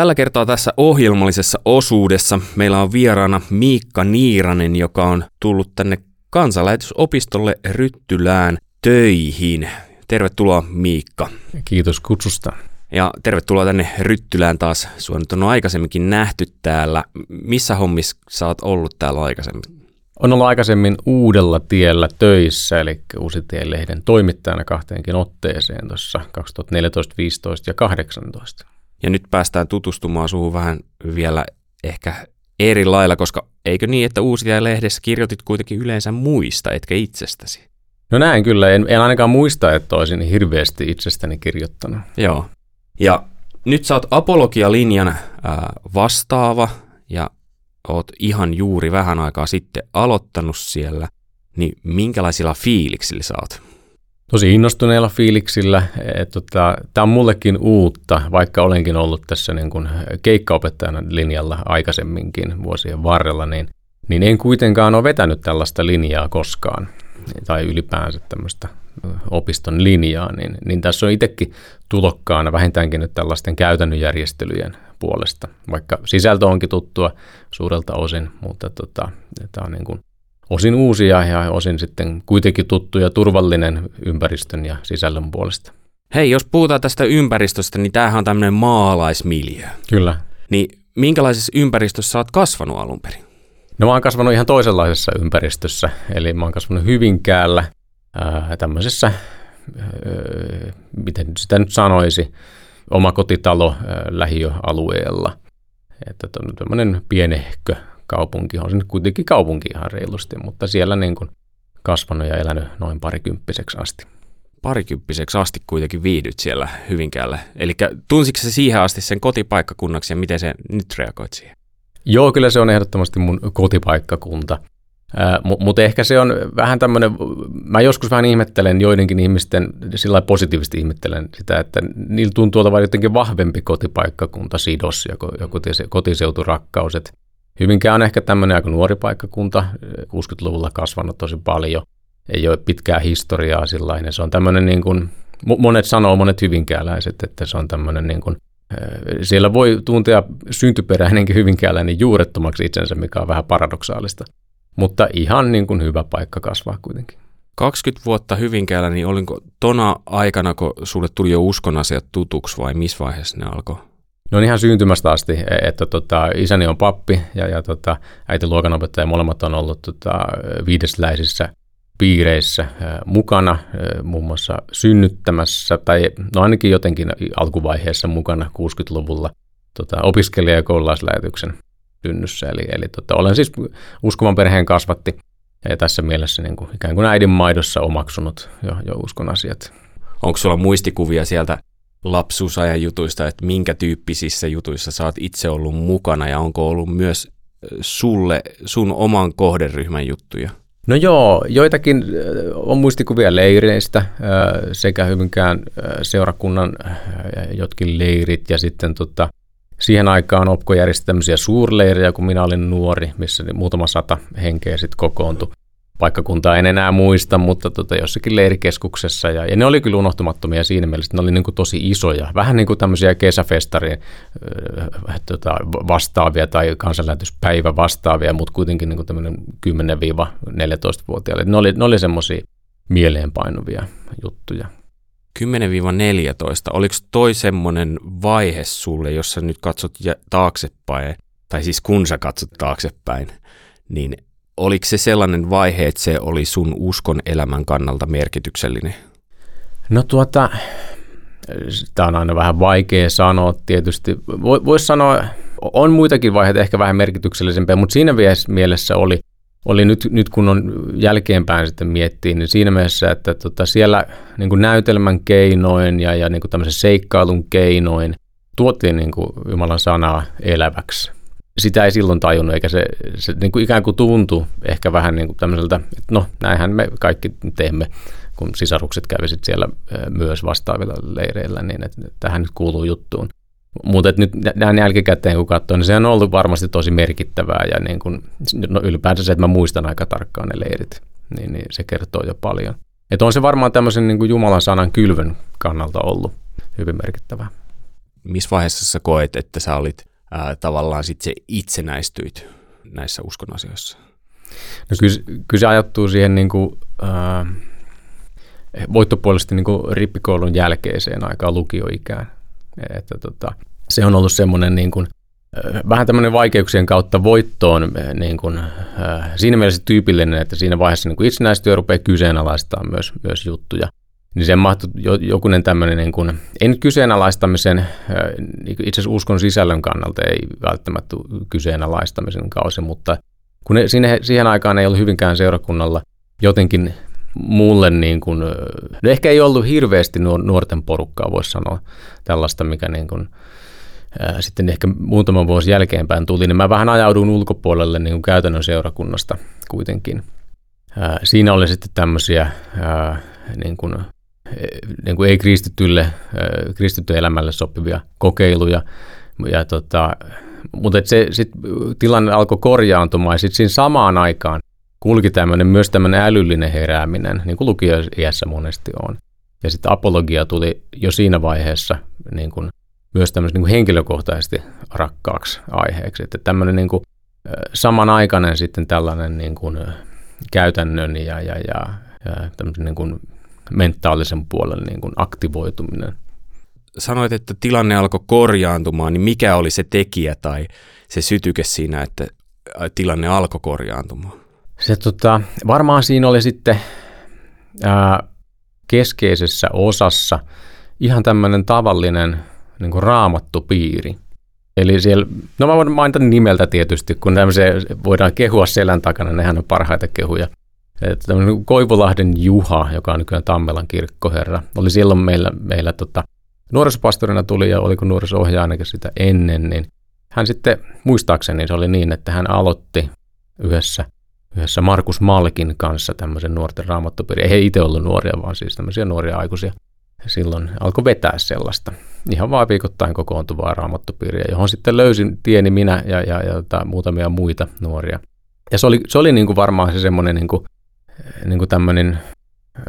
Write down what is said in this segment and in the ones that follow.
Tällä kertaa tässä ohjelmallisessa osuudessa meillä on vieraana Miikka Niiranen, joka on tullut tänne kansanlähetysopistolle Ryttylään töihin. Tervetuloa Miikka. Kiitos kutsusta. Ja tervetuloa tänne Ryttylään taas. Sua nyt on aikaisemminkin nähty täällä. Missä hommissa sä oot ollut täällä aikaisemmin? On ollut aikaisemmin uudella tiellä töissä, eli Uusitien lehden toimittajana kahteenkin otteeseen tuossa 2014, 15 ja 18. Ja nyt päästään tutustumaan suhun vähän vielä ehkä eri lailla, koska eikö niin, että Uusitien lehdessä kirjoitit kuitenkin yleensä muista, etkä itsestäsi? No näin kyllä, en, en ainakaan muista, että olisin hirveästi itsestäni kirjoittanut. Joo. Ja nyt sä oot apologia-linjan äh, vastaava ja oot ihan juuri vähän aikaa sitten aloittanut siellä, niin minkälaisilla fiiliksillä sä oot? Tosi innostuneella fiiliksillä. Tota, Tämä on mullekin uutta, vaikka olenkin ollut tässä niin kuin keikkaopettajana linjalla aikaisemminkin vuosien varrella, niin, niin en kuitenkaan ole vetänyt tällaista linjaa koskaan tai ylipäänsä tämmöistä opiston linjaa, niin, niin tässä on itsekin tulokkaana vähintäänkin nyt tällaisten käytännön järjestelyjen puolesta, vaikka sisältö onkin tuttua suurelta osin, mutta tota, tämä on niin kuin osin uusia ja osin sitten kuitenkin tuttu ja turvallinen ympäristön ja sisällön puolesta. Hei, jos puhutaan tästä ympäristöstä, niin tämähän on tämmöinen maalaismiljö. Kyllä. Niin minkälaisessa ympäristössä sä oot kasvanut alun perin? No mä oon kasvanut ihan toisenlaisessa ympäristössä, eli mä oon kasvanut Hyvinkäällä ää, tämmöisessä, ää, miten sitä nyt sanoisi, oma kotitalo ää, lähiöalueella. Että tämmöinen pienehkö kaupunki, on se nyt kuitenkin kaupunki ihan reilusti, mutta siellä niin kuin kasvanut ja elänyt noin parikymppiseksi asti. Parikymppiseksi asti kuitenkin viihdyt siellä Hyvinkäällä. Eli tunsitko se siihen asti sen kotipaikkakunnaksi ja miten se nyt reagoit siihen? Joo, kyllä se on ehdottomasti mun kotipaikkakunta. Mutta mut ehkä se on vähän tämmöinen, mä joskus vähän ihmettelen joidenkin ihmisten, sillä positiivisesti ihmettelen sitä, että niillä tuntuu olevan jotenkin vahvempi kotipaikkakunta, sidos ja kotiseuturakkaus. Et Hyvinkään on ehkä tämmöinen aika nuori paikkakunta, 60-luvulla kasvanut tosi paljon, ei ole pitkää historiaa sillainen. Se on tämmöinen niin kuin, monet sanoo, monet hyvinkääläiset, että se on tämmöinen niin kuin, siellä voi tuntea syntyperäinenkin hyvinkääläinen juurettomaksi itsensä, mikä on vähän paradoksaalista. Mutta ihan niin kuin hyvä paikka kasvaa kuitenkin. 20 vuotta Hyvinkäällä, niin olinko tona aikana, kun sulle tuli jo uskon asiat tutuksi vai missä vaiheessa ne alkoi? No on ihan syntymästä asti, e, että tota, isäni on pappi ja, ja tota, äiti luokanopettaja, molemmat on ollut tota, viidesläisissä piireissä mukana, muun muassa synnyttämässä, tai no ainakin jotenkin alkuvaiheessa mukana 60-luvulla tota, opiskelija- ja koululaislähetyksen synnyssä. Eli, eli tota, olen siis uskovan perheen kasvatti ja tässä mielessä niin kuin, ikään kuin äidin maidossa omaksunut jo, jo uskon asiat. Onko sulla muistikuvia sieltä lapsuusajan jutuista, että minkä tyyppisissä jutuissa sä oot itse ollut mukana ja onko ollut myös sulle sun oman kohderyhmän juttuja? No joo, joitakin on muistikuvia leireistä sekä hyvinkään seurakunnan jotkin leirit ja sitten tota, siihen aikaan Opko järjesti tämmöisiä suurleirejä, kun minä olin nuori, missä muutama sata henkeä sitten kokoontui paikkakuntaa en enää muista, mutta tota, jossakin leirikeskuksessa. Ja, ja ne oli kyllä unohtumattomia siinä mielessä, ne oli niin kuin tosi isoja. Vähän niin kuin tämmöisiä kesäfestarin äh, tota, vastaavia tai kansanlähetyspäivä vastaavia, mutta kuitenkin niin kuin tämmöinen 10-14-vuotiaille. Ne oli, ne oli semmoisia mieleenpainuvia juttuja. 10-14, oliko toi semmoinen vaihe sulle, jossa nyt katsot taaksepäin, tai siis kun sä katsot taaksepäin, niin Oliko se sellainen vaihe, että se oli sun uskon elämän kannalta merkityksellinen? No tuota, tämä on aina vähän vaikea sanoa tietysti. Voisi sanoa, on muitakin vaiheita ehkä vähän merkityksellisempiä, mutta siinä mielessä oli, oli nyt, nyt kun on jälkeenpäin sitten miettii, niin siinä mielessä, että tota siellä niin kuin näytelmän keinoin ja, ja niin kuin tämmöisen seikkailun keinoin tuotiin niin kuin Jumalan sanaa eläväksi sitä ei silloin tajunnut, eikä se, se niin kuin ikään kuin tuntui ehkä vähän niin kuin tämmöiseltä, että no näinhän me kaikki teemme, kun sisarukset kävisit siellä myös vastaavilla leireillä, niin että tähän nyt kuuluu juttuun. Mutta nyt näin jälkikäteen kun katsoo, niin se on ollut varmasti tosi merkittävää ja niin kun, no ylipäänsä se, että mä muistan aika tarkkaan ne leirit, niin, niin se kertoo jo paljon. Että on se varmaan tämmöisen niin Jumalan sanan kylvön kannalta ollut hyvin merkittävää. Missä vaiheessa sä koet, että sä olit ää, tavallaan sit se itsenäistyit näissä uskon asioissa? No kyllä, kyllä se ajattuu siihen niin kuin, ää, voittopuolisesti niin kuin rippikoulun jälkeiseen aikaan lukioikään. Että tota, se on ollut semmoinen niin kuin, vähän tämmöinen vaikeuksien kautta voittoon niin kuin, siinä mielessä tyypillinen, että siinä vaiheessa niin itsenäistyö rupeaa kyseenalaistamaan myös, myös juttuja. Niin se mahtui jokunen tämmöinen, niin kuin, ei nyt kyseenalaistamisen, äh, itse asiassa uskon sisällön kannalta ei välttämättä kyseenalaistamisen kausi, mutta kun ne, sinne, siihen aikaan ei ollut hyvinkään seurakunnalla jotenkin mulle niin kuin, no ehkä ei ollut hirveästi nuorten porukkaa, voisi sanoa, tällaista, mikä niin kuin, sitten ehkä muutaman vuosi jälkeenpäin tuli, niin mä vähän ajaudun ulkopuolelle niin kuin käytännön seurakunnasta kuitenkin. Siinä oli sitten tämmöisiä niin kuin, niin kuin ei-kristitylle, kristitty elämälle sopivia kokeiluja, ja tota, mutta se sit tilanne alkoi korjaantumaan ja sitten siinä samaan aikaan kulki tämmöinen, myös tämmöinen älyllinen herääminen, niin kuin lukioiässä monesti on. Ja sitten apologia tuli jo siinä vaiheessa niin kuin, myös tämmöisen niin henkilökohtaisesti rakkaaksi aiheeksi. Että tämmöinen niin kuin, samanaikainen sitten tällainen niin kuin, käytännön ja, ja, ja, ja niin kuin, mentaalisen puolen niin kuin aktivoituminen. Sanoit, että tilanne alkoi korjaantumaan, niin mikä oli se tekijä tai se sytyke siinä, että tilanne alkoi korjaantumaan? Se tota, varmaan siinä oli sitten ää, keskeisessä osassa ihan tämmöinen tavallinen niin kuin raamattupiiri. Eli siellä, no mä voin mainita nimeltä tietysti, kun tämmöisiä voidaan kehua selän takana, nehän on parhaita kehuja. Että tämmöinen Koivulahden Juha, joka on nykyään Tammelan kirkkoherra, oli silloin meillä, meillä tota, nuorisopastorina tuli ja oliko nuorisohjaaja ainakin sitä ennen, niin hän sitten, muistaakseni se oli niin, että hän aloitti yhdessä – yhdessä Markus Malkin kanssa tämmöisen nuorten raamattopiiri. Ei he itse ollut nuoria, vaan siis tämmöisiä nuoria aikuisia. Silloin alkoi vetää sellaista ihan vaan viikoittain kokoontuvaa raamattopiiriä, johon sitten löysin tieni minä ja, ja, ja tota, muutamia muita nuoria. Ja se oli, se oli niin kuin varmaan se semmoinen niin kuin, niin kuin tämmöinen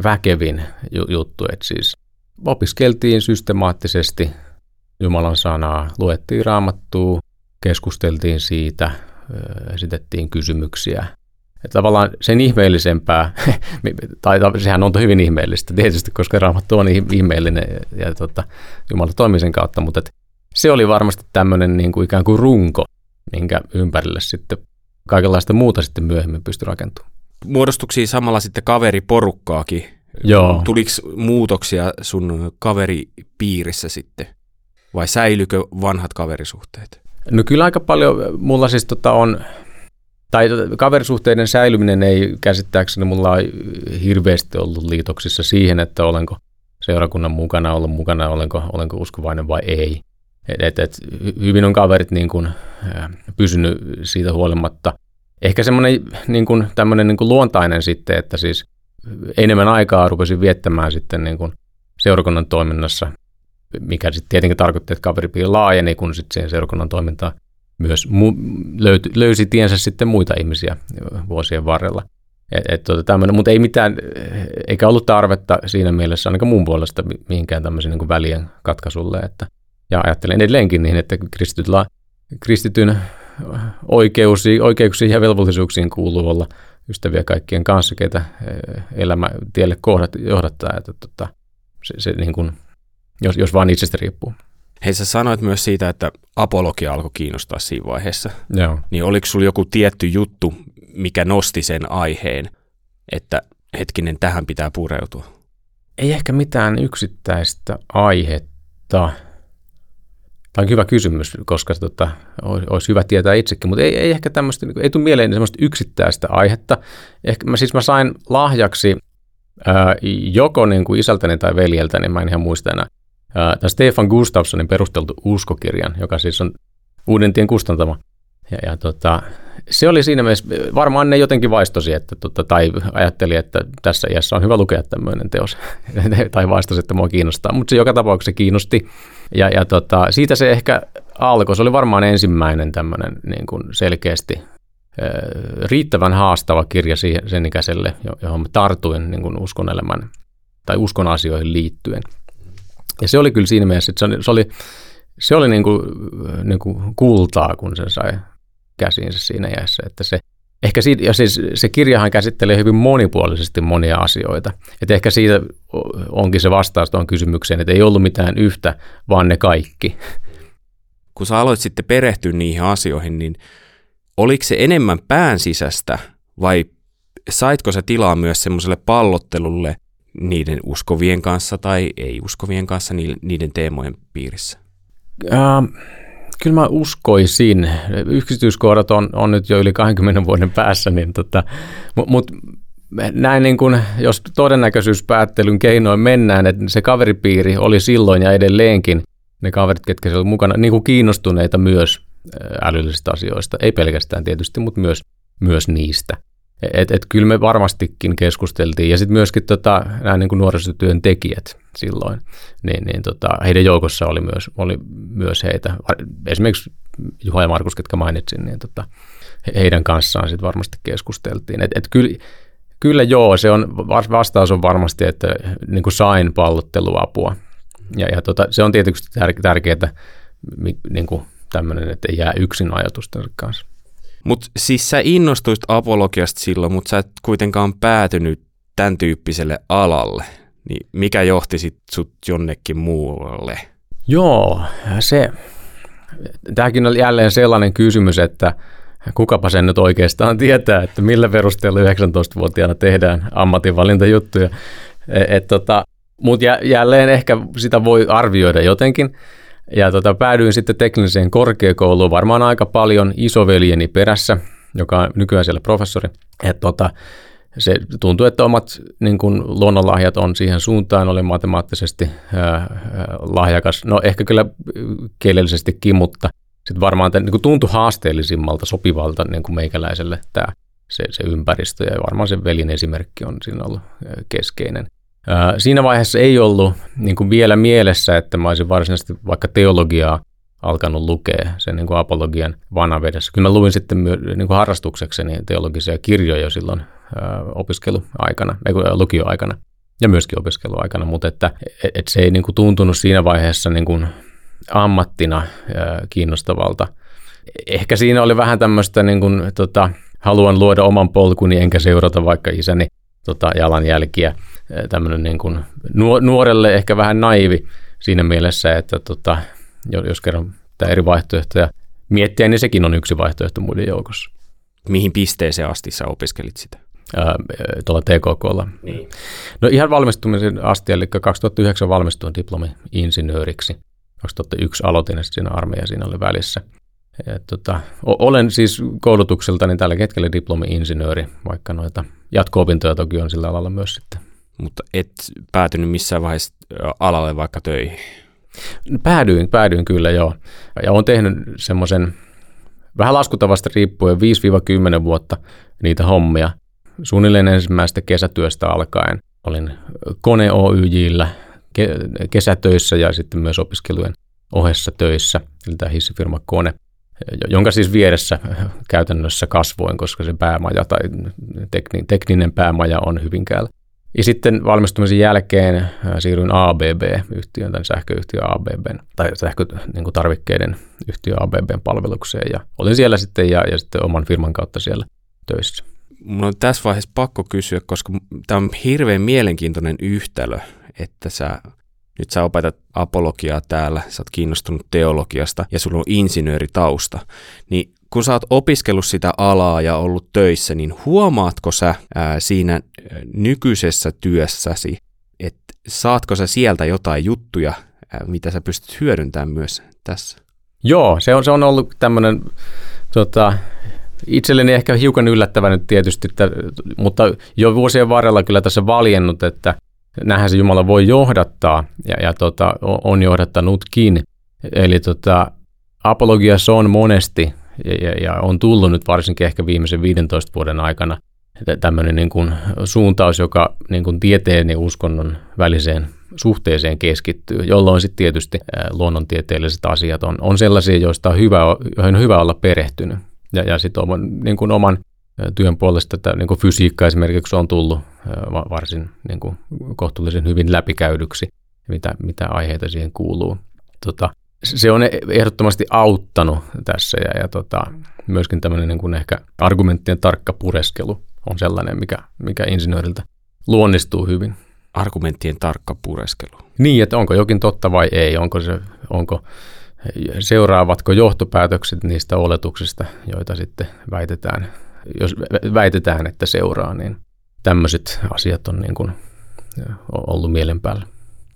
väkevin juttu, että siis opiskeltiin systemaattisesti Jumalan sanaa, luettiin raamattua, keskusteltiin siitä, esitettiin kysymyksiä – että tavallaan sen ihmeellisempää, tai sehän on hyvin ihmeellistä tietysti, koska Raamattu on ihmeellinen ja, tota, Jumala toimii sen kautta, mutta se oli varmasti tämmöinen niin kuin ikään kuin runko, minkä ympärille sitten kaikenlaista muuta sitten myöhemmin pystyi rakentumaan. Muodostuiko samalla sitten kaveriporukkaakin? Joo. Tuliko muutoksia sun kaveripiirissä sitten? Vai säilykö vanhat kaverisuhteet? No kyllä aika paljon. Mulla siis tota on tai kaverisuhteiden säilyminen ei käsittääkseni mulla ei hirveästi ollut liitoksissa siihen, että olenko seurakunnan mukana ollut mukana, olenko, olenko uskovainen vai ei. Et, et, et, hyvin on kaverit niin kuin, äh, pysynyt siitä huolimatta. Ehkä semmoinen niin kuin, tämmöinen niin kuin luontainen sitten, että siis enemmän aikaa rupesin viettämään sitten niin kuin seurakunnan toiminnassa, mikä sitten tietenkin tarkoitti, että kaveripiiri laajeni, kun sitten siihen seurakunnan toimintaan myös mu- löyty, löysi tiensä sitten muita ihmisiä vuosien varrella. Et, et, tota, mutta ei mitään, eikä ollut tarvetta siinä mielessä ainakaan mun puolesta mihinkään tämmöisen niin välien katkaisulle. Että, ja ajattelen edelleenkin niin, että kristityn oikeus, oikeuksiin ja velvollisuuksiin kuuluu olla ystäviä kaikkien kanssa, keitä elämä tielle kohdat, johdattaa. Että, tota, se, se niin kuin, jos, jos vaan itsestä riippuu. Hei, sä sanoit myös siitä, että apologia alkoi kiinnostaa siinä vaiheessa. Joo. Niin oliko sulla joku tietty juttu, mikä nosti sen aiheen, että hetkinen, tähän pitää pureutua? Ei ehkä mitään yksittäistä aihetta. Tämä on hyvä kysymys, koska tota, olisi hyvä tietää itsekin, mutta ei, ei ehkä tämmöistä, ei tule mieleen semmoista yksittäistä aihetta. Ehkä mä, siis mä sain lahjaksi ää, joko niin kuin isältäni tai veljeltäni, mä en ihan muista enää, Tämä Stefan Gustafssonin perusteltu uskokirjan, joka siis on Uudentien kustantama. Ja, ja tota, se oli siinä mielessä, varmaan ne jotenkin vaistosi, että, tota, tai ajatteli, että tässä iässä on hyvä lukea tämmöinen teos, tai vaistosi, että mua kiinnostaa, mutta se joka tapauksessa kiinnosti. Ja, ja tota, siitä se ehkä alkoi, se oli varmaan ensimmäinen tämmöinen niin kuin selkeästi riittävän haastava kirja siihen, sen ikäiselle, johon mä tartuin niin kuin uskon elämän tai uskon asioihin liittyen. Ja se oli kyllä siinä mielessä, että se oli, se oli, se oli niin kuin, niin kuin kultaa, kun sen sai käsiinsä siinä iässä, että se Ehkä siitä, ja siis se kirjahan käsittelee hyvin monipuolisesti monia asioita. Et ehkä siitä onkin se vastaus tuohon kysymykseen, että ei ollut mitään yhtä, vaan ne kaikki. Kun sä aloit sitten perehtyä niihin asioihin, niin oliko se enemmän pään sisästä vai saitko sä tilaa myös semmoiselle pallottelulle niiden uskovien kanssa tai ei-uskovien kanssa niiden teemojen piirissä? Uh, kyllä mä uskoisin. Yksityiskohdat on, on nyt jo yli 20 vuoden päässä, niin tota, mutta mut, näin niin kuin, jos todennäköisyyspäättelyn keinoin mennään, että se kaveripiiri oli silloin ja edelleenkin ne kaverit, ketkä siellä mukana, niin kuin kiinnostuneita myös älyllisistä asioista. Ei pelkästään tietysti, mutta myös, myös niistä. Et, et kyllä me varmastikin keskusteltiin. Ja sitten myöskin tota, nämä niin nuorisotyön tekijät silloin, niin, niin tota, heidän joukossa oli myös, oli myös heitä. Esimerkiksi Juha ja Markus, ketkä mainitsin, niin tota, heidän kanssaan sitten varmasti keskusteltiin. Et, et kyllä, kyllä joo, se on, vastaus on varmasti, että niin kuin sain pallotteluapua. Ja, ja tota, se on tietysti tärkeää niin kuin tämmöinen, että ei jää yksin ajatusten kanssa. Mutta siis sä innostuisit apologiasta silloin, mutta sä et kuitenkaan päätynyt tämän tyyppiselle alalle. Niin mikä johti sit sut jonnekin muualle? Joo, se, tämäkin on jälleen sellainen kysymys, että kukapa sen nyt oikeastaan tietää, että millä perusteella 19-vuotiaana tehdään ammatinvalintajuttuja. E, tota, Mutta jälleen ehkä sitä voi arvioida jotenkin. Ja tota, päädyin sitten tekniseen korkeakouluun varmaan aika paljon isoveljeni perässä, joka on nykyään siellä professori. Et tota, se tuntuu, että omat niin kun, luonnonlahjat on siihen suuntaan, oli matemaattisesti ää, lahjakas, no ehkä kyllä kielellisestikin, mutta sitten varmaan tämän, niin tuntui haasteellisimmalta, sopivalta niin kuin meikäläiselle tämä se, se ympäristö ja varmaan se velin esimerkki on siinä ollut keskeinen. Siinä vaiheessa ei ollut niin kuin vielä mielessä, että mä olisin varsinaisesti vaikka teologiaa alkanut lukea sen niin kuin apologian vanavedessä. Kyllä mä luin sitten myö, niin kuin harrastuksekseni teologisia kirjoja jo silloin opiskeluaikana, ei lukioaikana ja myöskin opiskeluaikana, mutta että, et se ei niin kuin tuntunut siinä vaiheessa niin kuin ammattina ää, kiinnostavalta. Ehkä siinä oli vähän tämmöistä niin kuin, tota, haluan luoda oman polkuni enkä seurata vaikka isäni tota, jalanjälkiä tämmöinen niin kuin nuorelle ehkä vähän naivi siinä mielessä, että tota, jos kerran tämä eri vaihtoehtoja miettiä, niin sekin on yksi vaihtoehto muiden joukossa. Mihin pisteeseen asti sä opiskelit sitä? Ää, tuolla TKKlla. Niin. No ihan valmistumisen asti, eli 2009 valmistuin diplomi-insinööriksi. 2001 aloitin ja siinä armeija siinä oli välissä. Et tota, olen siis koulutukseltani tällä hetkellä diplomi-insinööri, vaikka noita jatko-opintoja toki on sillä alalla myös sitten mutta et päätynyt missään vaiheessa alalle vaikka töihin? Päädyin, päädyin kyllä joo. Ja olen tehnyt semmoisen vähän laskutavasta riippuen 5-10 vuotta niitä hommia. Suunnilleen ensimmäistä kesätyöstä alkaen olin Kone Oyjillä kesätöissä ja sitten myös opiskelujen ohessa töissä, eli tämä hissifirma Kone, jonka siis vieressä käytännössä kasvoin, koska se päämaja tai tekninen päämaja on Hyvinkäällä. Ja sitten valmistumisen jälkeen äh, siirryin ABB-yhtiön, tämän sähköyhtiön ABB, tai sähkötarvikkeiden niin yhtiö ABBn palvelukseen. Ja olin siellä sitten ja, ja sitten oman firman kautta siellä töissä. Mun on tässä vaiheessa pakko kysyä, koska tämä on hirveän mielenkiintoinen yhtälö, että sä nyt sä opetat apologiaa täällä, sä oot kiinnostunut teologiasta ja sulla on insinööritausta, niin kun sä oot opiskellut sitä alaa ja ollut töissä, niin huomaatko sä ää, siinä nykyisessä työssäsi, että saatko sä sieltä jotain juttuja, ää, mitä sä pystyt hyödyntämään myös tässä? Joo, se on, se on ollut tämmöinen tota, itselleni ehkä hiukan yllättävä nyt tietysti, että, mutta jo vuosien varrella kyllä tässä valjennut, että näinhän se Jumala voi johdattaa ja, ja tota, on johdattanutkin. Eli tota, apologiassa on monesti ja, ja, ja on tullut nyt varsinkin ehkä viimeisen 15 vuoden aikana tämmöinen niin kuin suuntaus, joka niin kuin tieteen ja uskonnon väliseen suhteeseen keskittyy, jolloin sitten tietysti luonnontieteelliset asiat on, on sellaisia, joista on hyvä, on hyvä olla perehtynyt. Ja, ja sitten oman, niin kuin oman työn puolesta, että niin kuin fysiikka esimerkiksi on tullut varsin niin kuin kohtuullisen hyvin läpikäydyksi, mitä, mitä aiheita siihen kuuluu. Tota, se on ehdottomasti auttanut tässä ja, ja tota, myöskin tämmöinen niin kuin ehkä argumenttien tarkka pureskelu on sellainen, mikä, mikä insinööriltä luonnistuu hyvin. Argumenttien tarkka pureskelu. Niin, että onko jokin totta vai ei, onko se, onko, seuraavatko johtopäätökset niistä oletuksista, joita sitten väitetään, jos väitetään, että seuraa, niin tämmöiset asiat on niin kuin ollut mielen päällä.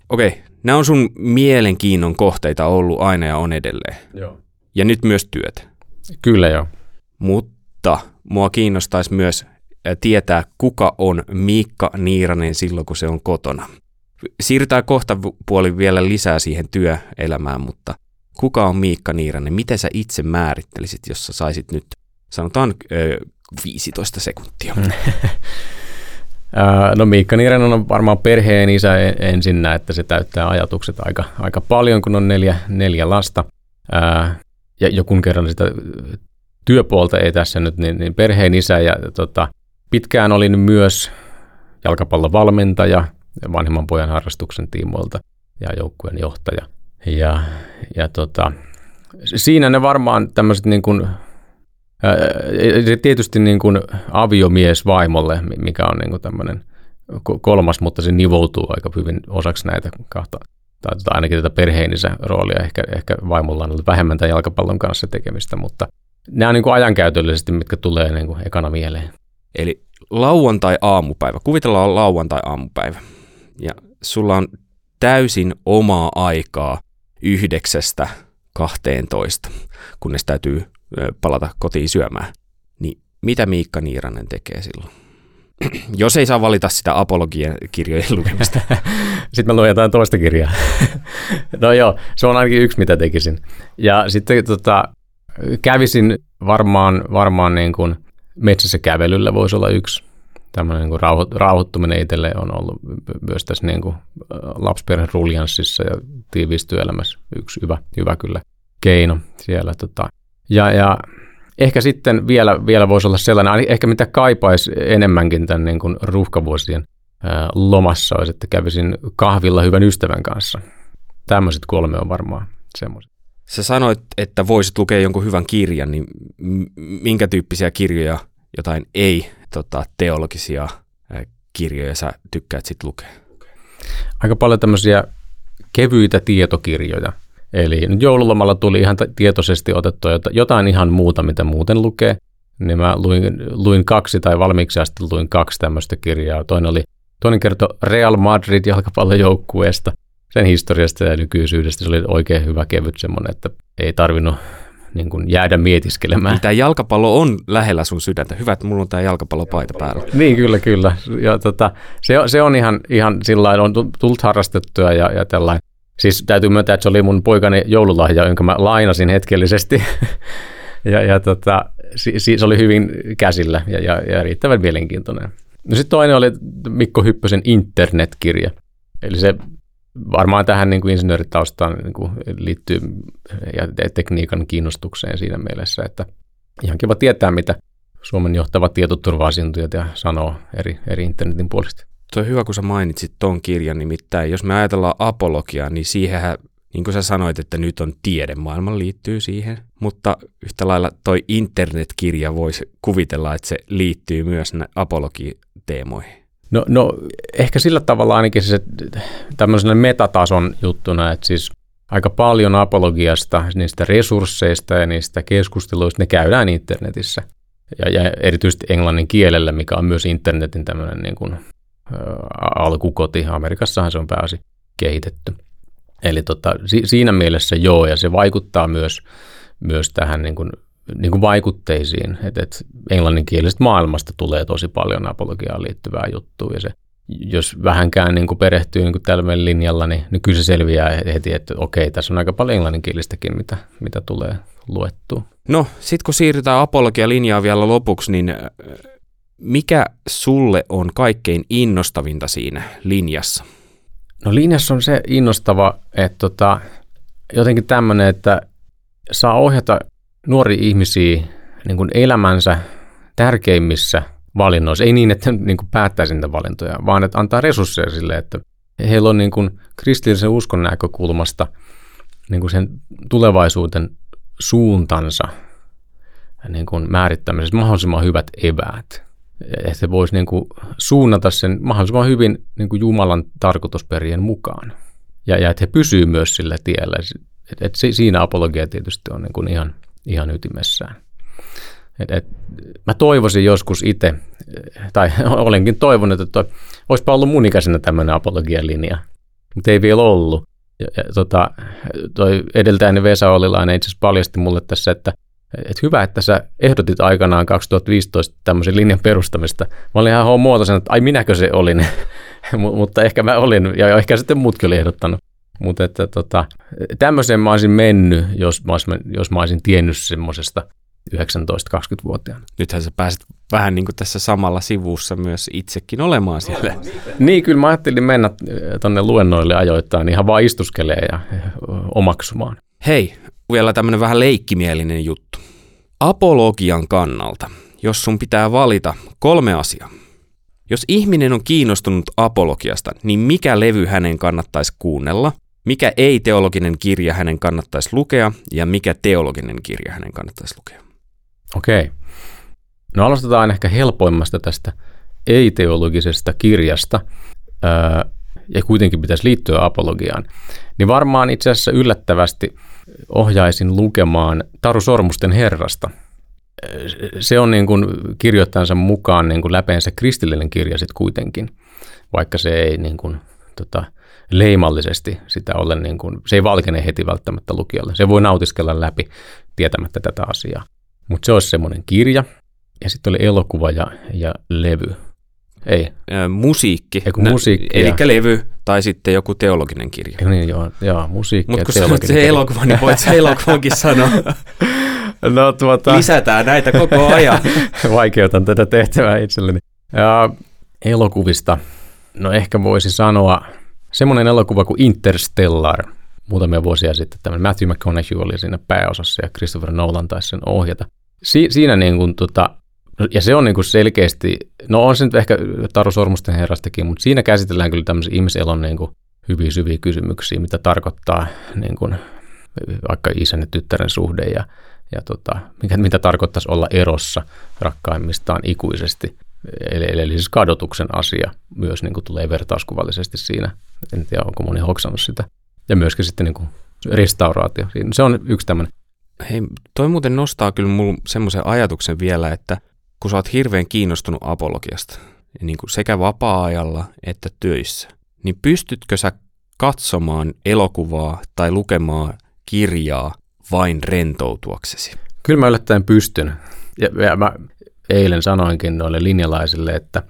Okei, nämä on sun mielenkiinnon kohteita ollut aina ja on edelleen. Joo. Ja nyt myös työt. Kyllä joo. Mutta mua kiinnostaisi myös tietää, kuka on Miikka Niiranen silloin, kun se on kotona. Siirrytään kohta puoli vielä lisää siihen työelämään, mutta kuka on Miikka Niiranen? Miten sä itse määrittelisit, jos sä saisit nyt, sanotaan 15 sekuntia? No Miikka Niiranen on varmaan perheen isä ensinnä, että se täyttää ajatukset aika, aika paljon, kun on neljä, neljä lasta. Ja joku kerran sitä työpuolta ei tässä nyt, niin, niin perheen isä ja tota, pitkään olin myös jalkapallovalmentaja vanhemman pojan harrastuksen tiimoilta ja joukkueen johtaja. Ja, ja tota, siinä ne varmaan tämmöiset niin kuin Tietysti niin kuin aviomies vaimolle, mikä on niin kuin tämmöinen kolmas, mutta se nivoutuu aika hyvin osaksi näitä kahta, tai tota ainakin tätä perheenisä roolia. Ehkä, ehkä vaimolla on vähemmän tämän jalkapallon kanssa tekemistä, mutta nämä on niin kuin ajankäytöllisesti, mitkä tulee niin kuin ekana mieleen. Eli lauantai-aamupäivä. Kuvitellaan lauantai-aamupäivä. Ja sulla on täysin omaa aikaa yhdeksästä 12, kunnes täytyy palata kotiin syömään. Niin mitä Miikka Niiranen tekee silloin? Jos ei saa valita sitä apologian kirjojen lukemista. sitten mä luen jotain toista kirjaa. no joo, se on ainakin yksi, mitä tekisin. Ja sitten tota, kävisin varmaan, varmaan niin kuin metsässä kävelyllä voisi olla yksi. Tämmöinen niin kuin rauhoittuminen itselle on ollut myös tässä niin kuin lapsiperheen ruljanssissa ja tiivistyöelämässä yksi hyvä, hyvä kyllä keino siellä. Tota, ja, ja ehkä sitten vielä, vielä voisi olla sellainen, ehkä mitä kaipaisi enemmänkin tämän niin kuin ruuhkavuosien ää, lomassa olisi, että kävisin kahvilla hyvän ystävän kanssa. Tämmöiset kolme on varmaan semmoiset. Sä sanoit, että voisit lukea jonkun hyvän kirjan, niin minkä tyyppisiä kirjoja, jotain ei-teologisia tota, kirjoja sä tykkäät sitten lukea? Aika paljon tämmöisiä kevyitä tietokirjoja – Eli nyt joululomalla tuli ihan tietoisesti otettua jotain ihan muuta, mitä muuten lukee. Niin mä luin, luin kaksi tai valmiiksi asti luin kaksi tämmöistä kirjaa. Toinen, oli, toinen kertoi Real Madrid jalkapallojoukkueesta, sen historiasta ja nykyisyydestä. Se oli oikein hyvä kevyt semmoinen, että ei tarvinnut niin kuin jäädä mietiskelemään. Niin tämä jalkapallo on lähellä sun sydäntä. Hyvä, että mulla on tämä jalkapallopaita päällä. Niin, kyllä, kyllä. Ja, tota, se, on, se on ihan, ihan sillä on tullut harrastettua ja, ja tällainen. Siis täytyy myöntää, että se oli mun poikani joululahja, jonka mä lainasin hetkellisesti. ja, ja tota, si, se oli hyvin käsillä ja, ja, ja riittävän mielenkiintoinen. No sitten toinen oli Mikko Hyppösen internetkirja. Eli se varmaan tähän niin kuin insinööritaustaan niin kuin liittyy ja tekniikan kiinnostukseen siinä mielessä, että ihan kiva tietää, mitä Suomen johtavat tietoturva-asiantuntijat ja sanoo eri, eri internetin puolesta. Tuo on hyvä, kun sä mainitsit ton kirjan, nimittäin jos me ajatellaan apologiaa, niin siihenhän, niin kuin sä sanoit, että nyt on tiedemaailma liittyy siihen, mutta yhtä lailla toi internetkirja voisi kuvitella, että se liittyy myös apologiteemoihin. No, no ehkä sillä tavalla ainakin se tämmöisenä metatason juttuna, että siis aika paljon apologiasta, niistä resursseista ja niistä keskusteluista, ne käydään internetissä. Ja, ja erityisesti englannin kielellä, mikä on myös internetin tämmöinen niin kuin alkukoti. Amerikassahan se on pääasi kehitetty. Eli tota, si- siinä mielessä joo, ja se vaikuttaa myös, myös tähän niin kuin, niin kuin vaikutteisiin, että et englanninkielisestä maailmasta tulee tosi paljon apologiaan liittyvää juttua, ja se, jos vähänkään niin kuin perehtyy niin kuin tällä linjalla, niin, niin kyllä se selviää heti, että okei, tässä on aika paljon englanninkielistäkin, mitä, mitä tulee luettua. No, sitten kun siirrytään apologia-linjaa vielä lopuksi, niin mikä sulle on kaikkein innostavinta siinä linjassa? No linjassa on se innostava, että tota, jotenkin tämmöinen, että saa ohjata nuori ihmisiä niin kuin elämänsä tärkeimmissä valinnoissa. Ei niin, että niin kuin päättäisi niitä valintoja, vaan että antaa resursseja sille, että heillä on niin kuin kristillisen uskon näkökulmasta niin kuin sen tulevaisuuden suuntansa niin kuin määrittämisessä mahdollisimman hyvät eväät. Että voisi niin kuin suunnata sen mahdollisimman hyvin niin kuin Jumalan tarkoitusperien mukaan. Ja, ja että he pysyvät myös sillä tiellä. Et, et siinä apologia tietysti on niin kuin ihan, ihan ytimessään. Et, et, mä toivoisin joskus itse, tai olenkin toivonut, että olisipa ollut mun ikäisenä tämmöinen apologian linja, mutta ei vielä ollut. Ja, ja, tota, toi edeltäjäni Vesa Ollilainen itse asiassa paljasti mulle tässä, että et hyvä, että sä ehdotit aikanaan 2015 tämmöisen linjan perustamista. Mä olin ihan muotoisen, että ai minäkö se olin, mutta ehkä mä olin, ja ehkä sitten muutkin oli ehdottanut. Mutta että tota, tämmöiseen mä olisin mennyt, jos mä olisin, jos mä olisin tiennyt semmoisesta 19-20-vuotiaana. Nythän sä pääset vähän niin kuin tässä samalla sivussa myös itsekin olemaan siellä. niin, kyllä mä ajattelin mennä tonne luennoille ajoittain ihan vaan istuskelee ja omaksumaan. Hei, vielä tämmöinen vähän leikkimielinen juttu. Apologian kannalta, jos sun pitää valita kolme asiaa. Jos ihminen on kiinnostunut apologiasta, niin mikä levy hänen kannattaisi kuunnella, mikä ei-teologinen kirja hänen kannattaisi lukea ja mikä teologinen kirja hänen kannattaisi lukea? Okei. No aloitetaan ehkä helpoimmasta tästä ei-teologisesta kirjasta, ja kuitenkin pitäisi liittyä apologiaan. Niin varmaan itse asiassa yllättävästi ohjaisin lukemaan Taru Sormusten herrasta. Se on niin kuin kirjoittajansa mukaan niin kuin läpeensä kristillinen kirja sitten kuitenkin, vaikka se ei niin kuin, tota, leimallisesti sitä ole, niin kuin, se ei valkene heti välttämättä lukijalle. Se voi nautiskella läpi tietämättä tätä asiaa. Mutta se olisi semmoinen kirja, ja sitten oli elokuva ja, ja levy. Ei. Musiikki. Eiku, musiikki. Eli levy tai sitten joku teologinen kirja. Ja niin, joo, joo musiikki Mutta kun sanot se elokuva, niin voit se elokuvankin sanoa. no, tuota... Lisätään näitä koko ajan. Vaikeutan tätä tehtävää itselleni. Ja elokuvista, no ehkä voisi sanoa semmoinen elokuva kuin Interstellar. Muutamia vuosia sitten tämmöinen Matthew McConaughey oli siinä pääosassa ja Christopher Nolan taisi sen ohjata. Si- siinä niin kuin tota, ja se on niin kuin selkeästi, no on se nyt ehkä Taru Sormusten herrastakin, mutta siinä käsitellään kyllä tämmöisiä ihmiselon niin kuin hyviä syviä kysymyksiä, mitä tarkoittaa niin kuin vaikka isän ja tyttären suhde ja, ja tota, mikä, mitä tarkoittaisi olla erossa rakkaimistaan ikuisesti. Eli, eli siis kadotuksen asia myös niin kuin tulee vertauskuvallisesti siinä. En tiedä, onko moni hoksannut sitä. Ja myöskin sitten niin kuin restauraatio. Se on yksi tämmöinen. Hei, toi muuten nostaa kyllä mulle semmoisen ajatuksen vielä, että kun sä oot hirveän kiinnostunut apologiasta, niin kuin sekä vapaa-ajalla että töissä, niin pystytkö sä katsomaan elokuvaa tai lukemaan kirjaa vain rentoutuaksesi? Kyllä mä yllättäen pystyn. Ja, ja mä eilen sanoinkin noille linjalaisille, että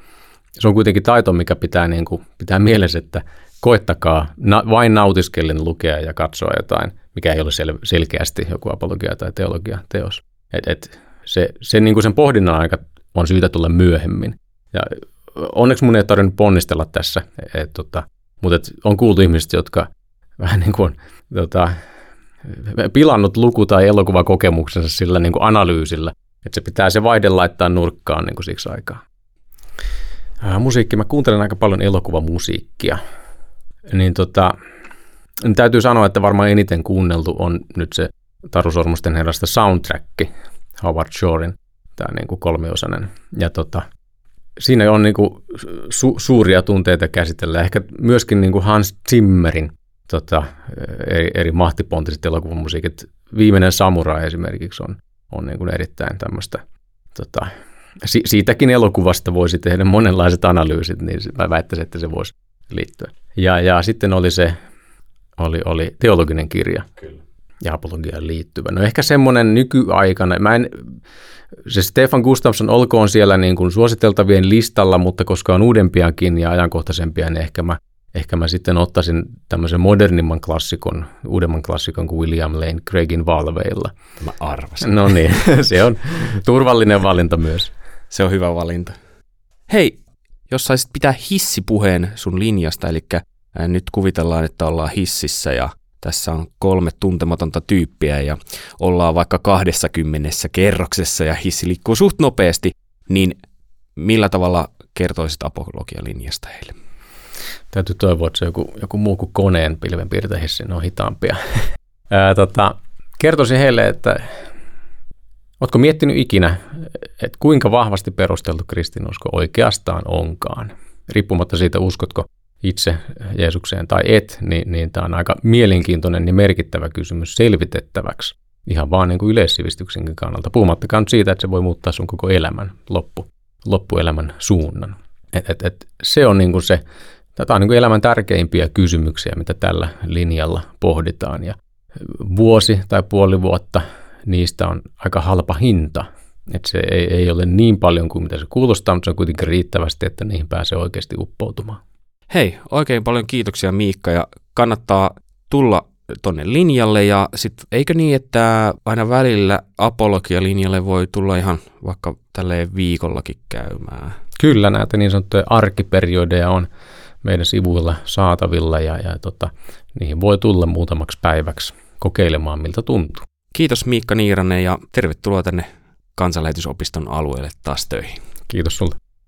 se on kuitenkin taito, mikä pitää, niin kuin, pitää mielessä, että koettakaa na, vain nautiskellen lukea ja katsoa jotain, mikä ei ole sel, selkeästi joku apologia tai teologia teos. Et, et, se, se niin kuin sen pohdinnan aika on syytä tulla myöhemmin. Ja onneksi mun ei tarvinnut ponnistella tässä, et, tota, mutta et on kuultu ihmisistä, jotka vähän niin kuin tota, pilannut luku- tai elokuvakokemuksensa sillä niin kuin analyysillä, että se pitää se vaihde laittaa nurkkaan niin kuin siksi aikaa. Ää, musiikki, mä kuuntelen aika paljon elokuvamusiikkia, niin tota, niin täytyy sanoa, että varmaan eniten kuunneltu on nyt se Taru Sormusten herrasta soundtrack, Howard Shorein, tämä niin kuin kolmiosainen. Ja tota, siinä on niin kuin su- suuria tunteita käsitellä. Ehkä myöskin niin kuin Hans Zimmerin tota, eri, eri mahtipontiset elokuvamusiikit. Viimeinen Samurai esimerkiksi on, on niin kuin erittäin tämmöistä, tota, si- siitäkin elokuvasta voisi tehdä monenlaiset analyysit, niin mä väittäisin, että se voisi liittyä. Ja, ja sitten oli se, oli, oli teologinen kirja. Kyllä ja apologiaan liittyvä. No ehkä semmoinen nykyaikana, mä en, se Stefan Gustafsson olkoon siellä niin kuin suositeltavien listalla, mutta koska on uudempiakin ja ajankohtaisempia, niin ehkä mä, ehkä mä sitten ottaisin tämmöisen modernimman klassikon, uudemman klassikon kuin William Lane Craigin Valveilla. Mä arvasin. No niin, se on turvallinen valinta myös. Se on hyvä valinta. Hei, jos saisit pitää hissipuheen sun linjasta, eli nyt kuvitellaan, että ollaan hississä ja tässä on kolme tuntematonta tyyppiä ja ollaan vaikka 20 kerroksessa ja hissi liikkuu suht nopeasti, niin millä tavalla kertoisit apologialinjasta heille? Täytyy toivoa, että se on joku, joku muu kuin koneen pilvenpiirtähissi, ne on hitaampia. Ää, tota, kertoisin heille, että Oletko miettinyt ikinä, että kuinka vahvasti perusteltu kristinusko oikeastaan onkaan? Riippumatta siitä, uskotko itse Jeesukseen tai et, niin, niin tämä on aika mielenkiintoinen ja merkittävä kysymys selvitettäväksi. Ihan vaan niin kuin yleissivistyksenkin kannalta. Puhumattakaan siitä, että se voi muuttaa sun koko elämän loppu, loppuelämän suunnan. Et, et, et se on niin kuin se, tämä on niin kuin elämän tärkeimpiä kysymyksiä, mitä tällä linjalla pohditaan. Ja vuosi tai puoli vuotta niistä on aika halpa hinta. Että se ei, ei ole niin paljon kuin mitä se kuulostaa, mutta se on kuitenkin riittävästi, että niihin pääsee oikeasti uppoutumaan. Hei, oikein paljon kiitoksia Miikka ja kannattaa tulla tonne linjalle ja sitten eikö niin, että aina välillä apologia-linjalle voi tulla ihan vaikka tälleen viikollakin käymään? Kyllä, näitä niin sanottuja arkiperiodeja on meidän sivuilla saatavilla ja, ja tota, niihin voi tulla muutamaksi päiväksi kokeilemaan, miltä tuntuu. Kiitos Miikka Niiranen ja tervetuloa tänne kansanlähetysopiston alueelle taas töihin. Kiitos sulle.